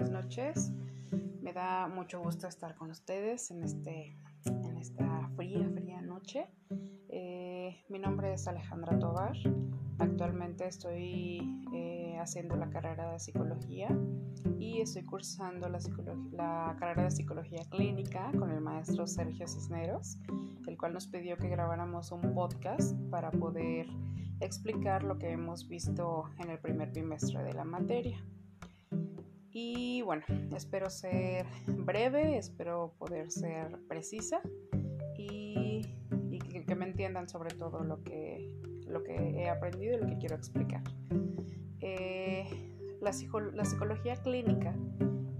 buenas noches. Me da mucho gusto estar con ustedes en, este, en esta fría, fría noche. Eh, mi nombre es Alejandra Tobar. Actualmente estoy eh, haciendo la carrera de psicología y estoy cursando la, la carrera de psicología clínica con el maestro Sergio Cisneros, el cual nos pidió que grabáramos un podcast para poder explicar lo que hemos visto en el primer bimestre de la materia. Y bueno, espero ser breve, espero poder ser precisa y, que, me entiendan sobre todo lo que, lo que he aprendido y lo que quiero explicar. Eh, la, psicología clínica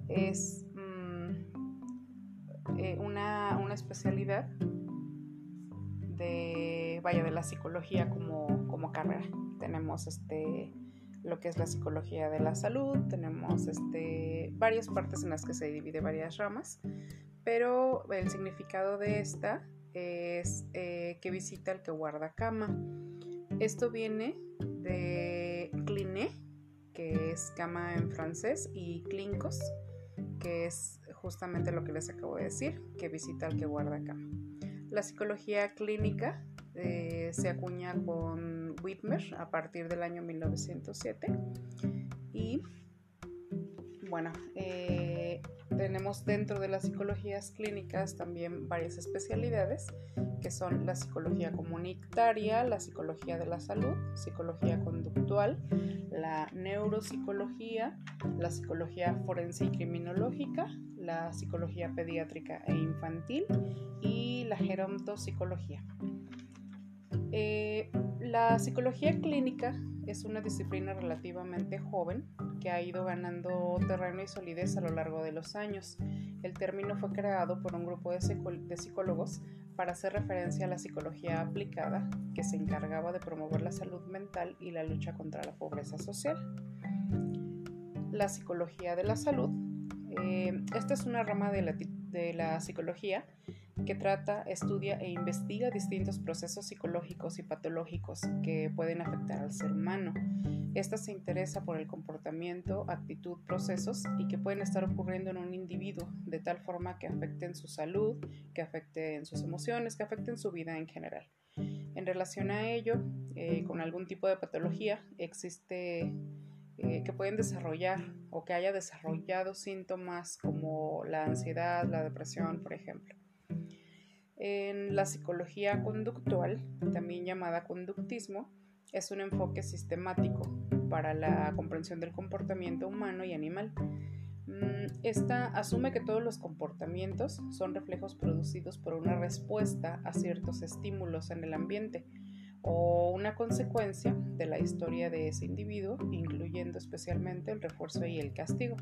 es mm, eh, una, una especialidad de, vaya, de la psicología como, como carrera. Tenemos este, lo que es la psicología de la salud, tenemos este, varias partes en las que se divide varias ramas, pero el significado de esta es eh, que visita el que guarda cama. Esto viene de cliné, que es cama en francés, y clincos, que es justamente lo que les acabo de decir, que visita al que guarda cama. La psicología clínica eh, se acuña con Whitmer a partir del año 1907 y bueno, eh, tenemos dentro de las psicologías clínicas también varias especialidades que son la psicología comunitaria, la psicología de la salud, psicología conductual, la neuropsicología, la psicología forense y criminológica, la psicología pediátrica e infantil y la gerontopsicología. Eh, la psicología clínica es una disciplina relativamente joven que ha ido ganando terreno y solidez a lo largo de los años. El término fue creado por un grupo de, psicólogos para hacer referencia a la psicología aplicada que se encargaba de promover la salud mental y la lucha contra la pobreza social. La psicología de la salud eh, esta es una rama de la psicología que trata, estudia e investiga distintos procesos psicológicos y patológicos que pueden afectar al ser humano. Esta se interesa por el comportamiento, actitud, procesos y que pueden estar ocurriendo en un individuo de tal forma que afecten su salud, que afecten sus emociones, que afecten su vida en general. En relación a ello, eh, con algún tipo de patología, existe eh, que pueden desarrollar o que haya desarrollado síntomas como la ansiedad, la depresión, por ejemplo. En la psicología conductual, también llamada conductismo, es un enfoque sistemático para la comprensión del comportamiento humano y animal. Mm, esta asume que todos los comportamientos son reflejos producidos por una respuesta a ciertos estímulos en el ambiente, o una consecuencia de la historia de ese individuo, incluyendo especialmente el refuerzo y el castigo.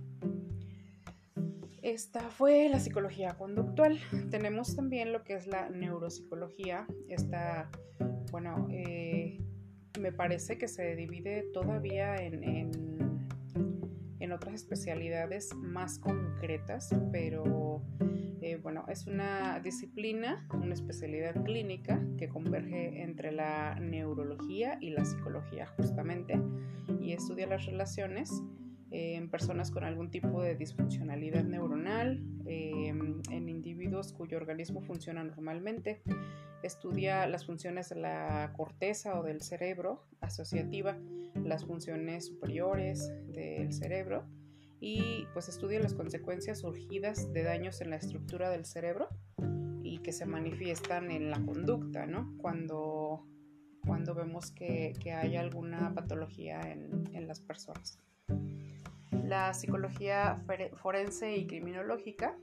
Esta fue la psicología conductual. Tenemos también lo que es la neuropsicología. Esta, bueno, eh, me parece que se divide todavía en, en, otras especialidades más concretas, pero eh, bueno, es una disciplina, una especialidad clínica que converge entre la neurología y la psicología justamente y estudia las relaciones eh, en personas con algún tipo de disfuncionalidad neuronal, eh, en individuos cuyo organismo funciona normalmente, estudia las funciones de la corteza o del cerebro asociativa, las funciones superiores del cerebro y pues estudia las consecuencias surgidas de daños en la estructura del cerebro y que se manifiestan en la conducta, ¿no? Cuando, cuando vemos que, hay alguna patología en, en las personas. La psicología forense y criminológica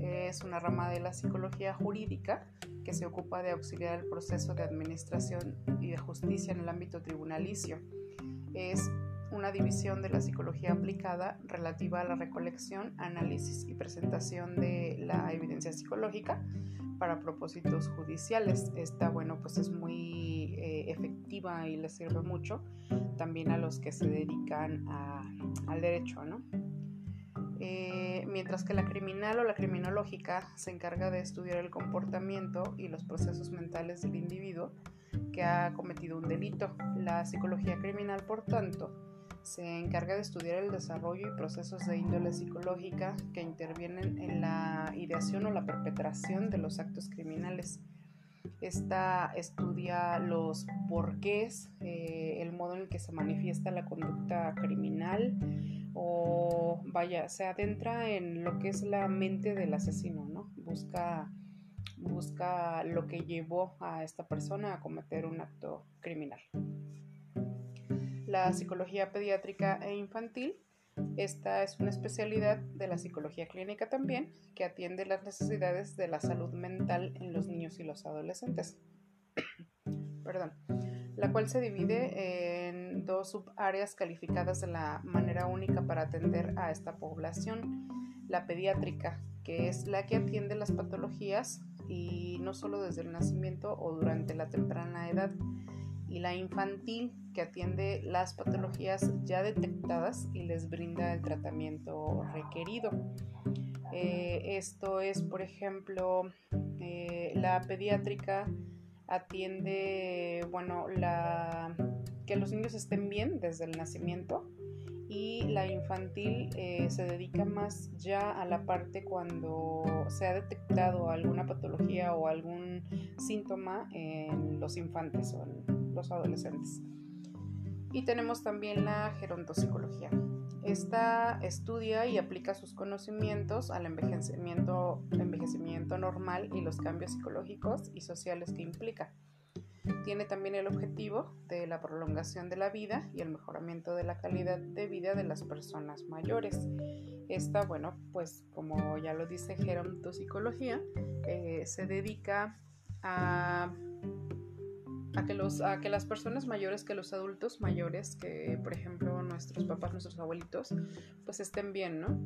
es una rama de la psicología jurídica que se ocupa de auxiliar el proceso de administración y de justicia en el ámbito tribunalicio. Es una división de la psicología aplicada relativa a la recolección, análisis y presentación de la evidencia psicológica para propósitos judiciales. Esta, bueno, pues es muy eh, efectiva y le sirve mucho también a los que se dedican al derecho, ¿no? Eh, mientras que la criminal o la criminológica se encarga de estudiar el comportamiento y los procesos mentales del individuo que ha cometido un delito. La psicología criminal, por tanto, se encarga de estudiar el desarrollo y procesos de índole psicológica que intervienen en la ideación o la perpetración de los actos criminales. Esta estudia los porqués, eh, el modo en el que se manifiesta la conducta criminal o vaya, se adentra en lo que es la mente del asesino, ¿no? Busca, busca lo que llevó a esta persona a cometer un acto criminal la psicología pediátrica e infantil. Esta es una especialidad de la psicología clínica también, que atiende las necesidades de la salud mental en los niños y los adolescentes. Perdón. La cual se divide en dos subáreas calificadas de la manera única para atender a esta población. La pediátrica, que es la que atiende las patologías y no solo desde el nacimiento o durante la temprana edad, y la infantil que atiende las patologías ya detectadas y les brinda el tratamiento requerido. Eh, esto es, por ejemplo, eh, la pediátrica atiende, bueno, la, que los niños estén bien desde el nacimiento y la infantil eh, se dedica más ya a la parte cuando se ha detectado alguna patología o algún síntoma en los infantes o en los adolescentes. Y tenemos también la gerontopsicología. Esta estudia y aplica sus conocimientos al envejecimiento, envejecimiento normal y los cambios psicológicos y sociales que implica. Tiene también el objetivo de la prolongación de la vida y el mejoramiento de la calidad de vida de las personas mayores. Esta, bueno, pues como ya lo dice gerontopsicología, eh, se dedica a, a, que los, a que las personas mayores, que los adultos mayores, que por ejemplo nuestros papás, nuestros abuelitos, pues estén bien, ¿no?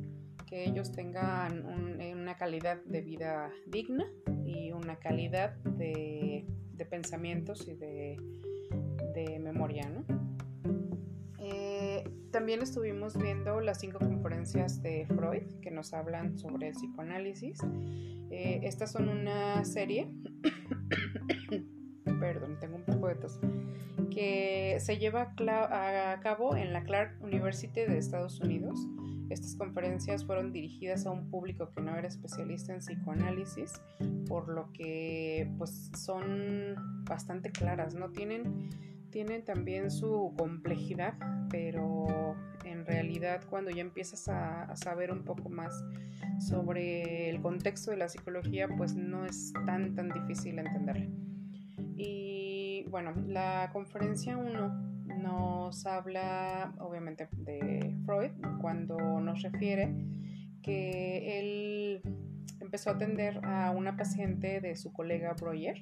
Que ellos tengan una calidad de vida digna y una calidad de de pensamientos y de, memoria, ¿no? Eh, también estuvimos viendo las cinco conferencias de Freud que nos hablan sobre el psicoanálisis. Eh, estas son una serie, perdón, tengo un poco de tos, que se lleva a cabo en la Clark University de Estados Unidos. Estas conferencias fueron dirigidas a un público que no era especialista en psicoanálisis, por lo que pues son bastante claras, ¿no? Tienen, tienen también su complejidad, pero en realidad cuando ya empiezas a, saber un poco más sobre el contexto de la psicología, pues no es tan tan difícil entenderla. Y bueno, la conferencia 1 nos habla obviamente de Freud cuando nos refiere que él empezó a atender a una paciente de su colega Breuer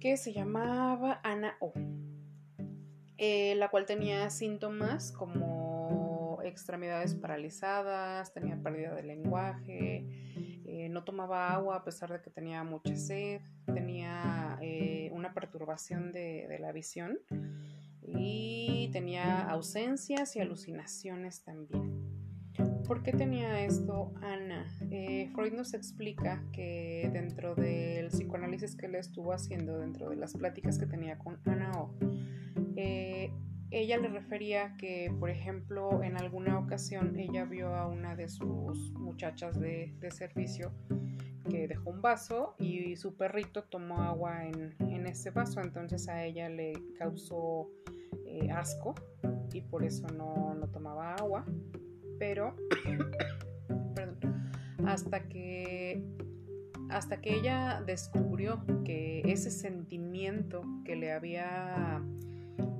que se llamaba Ana O, eh, la cual tenía síntomas como extremidades paralizadas, tenía pérdida de lenguaje, eh, no tomaba agua a pesar de que tenía mucha sed, tenía eh, una perturbación de la visión y tenía ausencias y alucinaciones también. ¿Por qué tenía esto Ana? Eh, Freud nos explica que dentro del psicoanálisis que le estuvo haciendo, dentro de las pláticas que tenía con Ana O, eh, ella le refería que, por ejemplo, en alguna ocasión ella vio a una de sus muchachas de, servicio que dejó un vaso y su perrito tomó agua en, en ese vaso, entonces a ella le causó eh, asco y por eso no, no tomaba agua. Pero, perdón, hasta que, hasta que ella descubrió que ese sentimiento que le había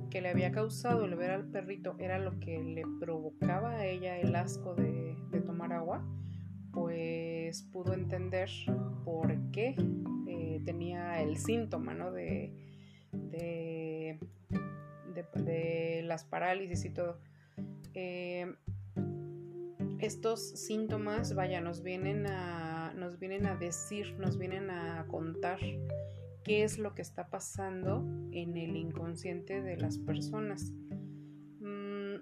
que le había causado el ver al perrito era lo que le provocaba a ella el asco de, tomar agua, pues pudo entender por qué eh, tenía el síntoma ¿no? de, de las parálisis y todo. Eh, estos síntomas, vaya, nos vienen, a, nos vienen a decir, nos vienen a contar qué es lo que está pasando en el inconsciente de las personas. Mm,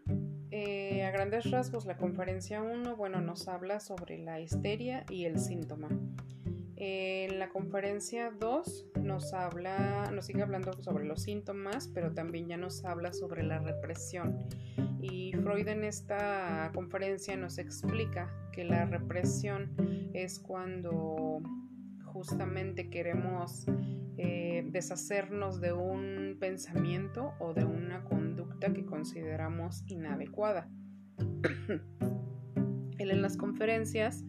eh, a grandes rasgos, la conferencia 1, bueno, nos habla sobre la histeria y el síntoma. En la conferencia 2 nos habla, nos sigue hablando sobre los síntomas, pero también ya nos habla sobre la represión. Y Freud en esta conferencia nos explica que la represión es cuando justamente queremos eh, deshacernos de un pensamiento o de una conducta que consideramos inadecuada. Él en las conferencias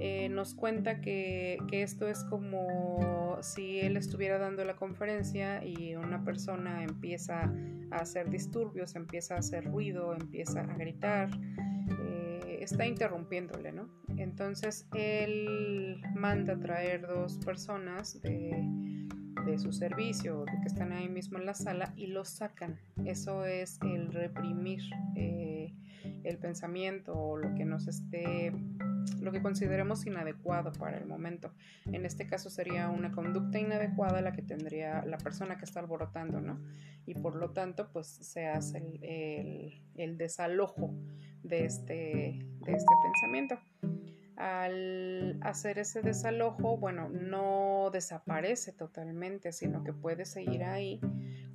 eh, nos cuenta que, esto es como si él estuviera dando la conferencia y una persona empieza a hacer disturbios, empieza a hacer ruido, empieza a gritar, eh, está interrumpiéndole, ¿no? Entonces él manda traer dos personas de, su servicio, de que están ahí mismo en la sala y los sacan. Eso es el reprimir eh, el pensamiento o lo que nos esté lo que consideremos inadecuado para el momento. En este caso sería una conducta inadecuada la que tendría la persona que está alborotando, ¿no? Y por lo tanto, pues se hace el desalojo de este, de este pensamiento al hacer ese desalojo, bueno, no desaparece totalmente, sino que puede seguir ahí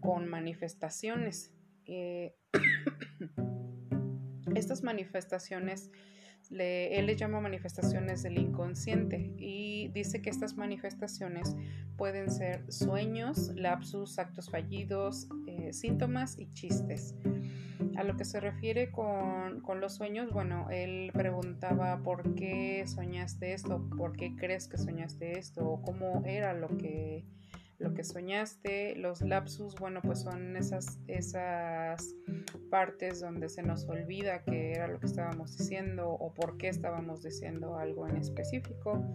con manifestaciones. Eh, estas manifestaciones, él le llama manifestaciones del inconsciente y dice que estas manifestaciones pueden ser sueños, lapsus, actos fallidos, eh, síntomas y chistes. A lo que se refiere con, los sueños, bueno, él preguntaba por qué soñaste esto, por qué crees que soñaste esto, o cómo era lo que, lo que soñaste. Los lapsus, bueno, pues son esas, esas partes donde se nos olvida qué era lo que estábamos diciendo o por qué estábamos diciendo algo en específico.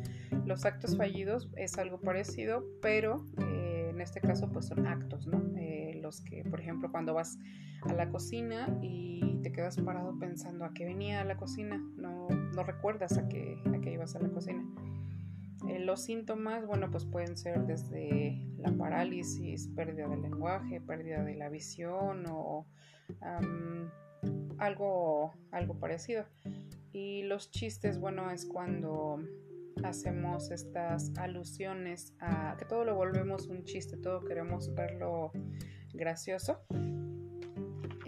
Los actos fallidos es algo parecido, pero eh, en este caso pues son actos, ¿no? Eh, los que, por ejemplo, cuando vas a la cocina y te quedas parado pensando a qué venía a la cocina, no, no recuerdas a qué, a qué ibas a la cocina. Eh, los síntomas, bueno, pues pueden ser desde la parálisis, pérdida del lenguaje, pérdida de la visión o algo, algo parecido. Y los chistes, bueno, es cuando hacemos estas alusiones a que todo lo volvemos un chiste, todo queremos verlo gracioso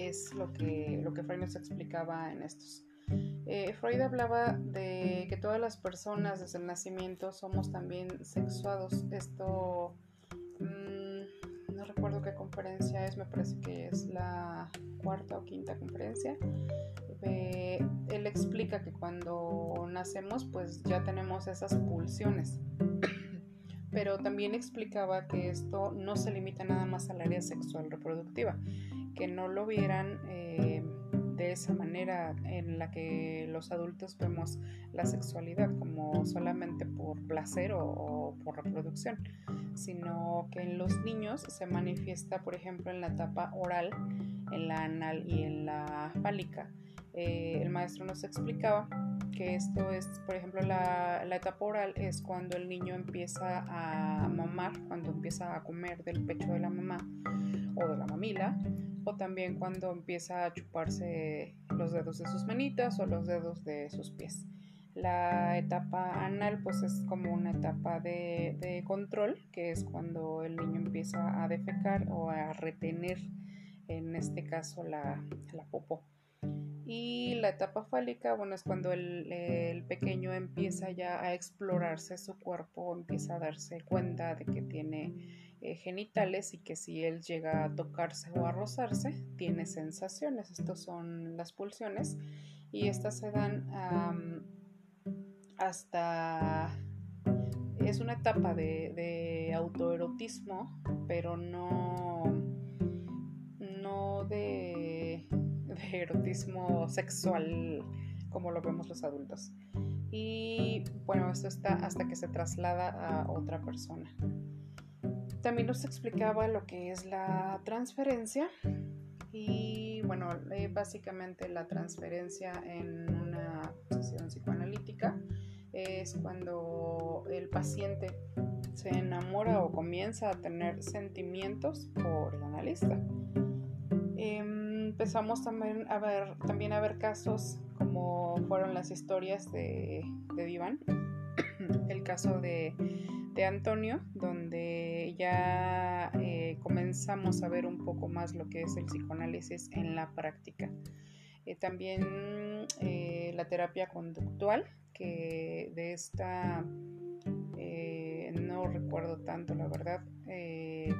es lo que, lo que Freud nos explicaba en estos. Eh, Freud hablaba de que todas las personas desde el nacimiento somos también sexuados. Esto mm, no recuerdo qué conferencia es, me parece que es la cuarta o quinta conferencia. Él explica que cuando nacemos pues ya tenemos esas pulsiones pero también explicaba que esto no se limita nada más al área sexual reproductiva, que no lo vieran eh, de esa manera en la que los adultos vemos la sexualidad como solamente por placer o, por reproducción, sino que en los niños se manifiesta, por ejemplo, en la etapa oral, en la anal y en la fálica. Eh, el maestro nos explicaba que esto es, por ejemplo, la, etapa oral es cuando el niño empieza a mamar, cuando empieza a comer del pecho de la mamá o de la mamila, o también cuando empieza a chuparse los dedos de sus manitas o los dedos de sus pies. La etapa anal pues es como una etapa de, de control, que es cuando el niño empieza a defecar o a retener, en este caso, la, la popó. Y la etapa fálica, bueno, es cuando el, pequeño empieza ya a explorarse su cuerpo, empieza a darse cuenta de que tiene eh, genitales y que si él llega a tocarse o a rozarse, tiene sensaciones. Estas son las pulsiones y estas se dan hasta... Es una etapa de, de autoerotismo, pero no, no de erotismo sexual como lo vemos los adultos. Y bueno, esto está hasta que se traslada a otra persona. También nos explicaba lo que es la transferencia y bueno, eh, básicamente la transferencia en una sesión psicoanalítica es cuando el paciente se enamora o comienza a tener sentimientos por el analista. Em, empezamos también a ver, también a ver casos como fueron las historias de, de el caso de, de, Antonio, donde ya eh, comenzamos a ver un poco más lo que es el psicoanálisis en la práctica. Eh, también la terapia conductual, que de esta no recuerdo tanto, la verdad,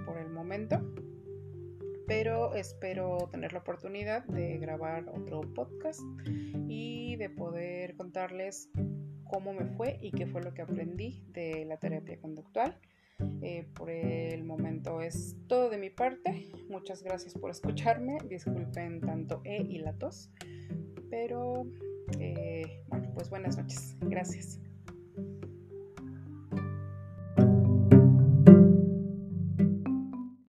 por el momento pero espero tener la oportunidad de grabar otro podcast y de poder contarles cómo me fue y qué fue lo que aprendí de la terapia conductual. Eh, por el momento es todo de mi parte. Muchas gracias por escucharme. Disculpen tanto E y la tos. Pero eh, bueno, pues buenas noches. Gracias.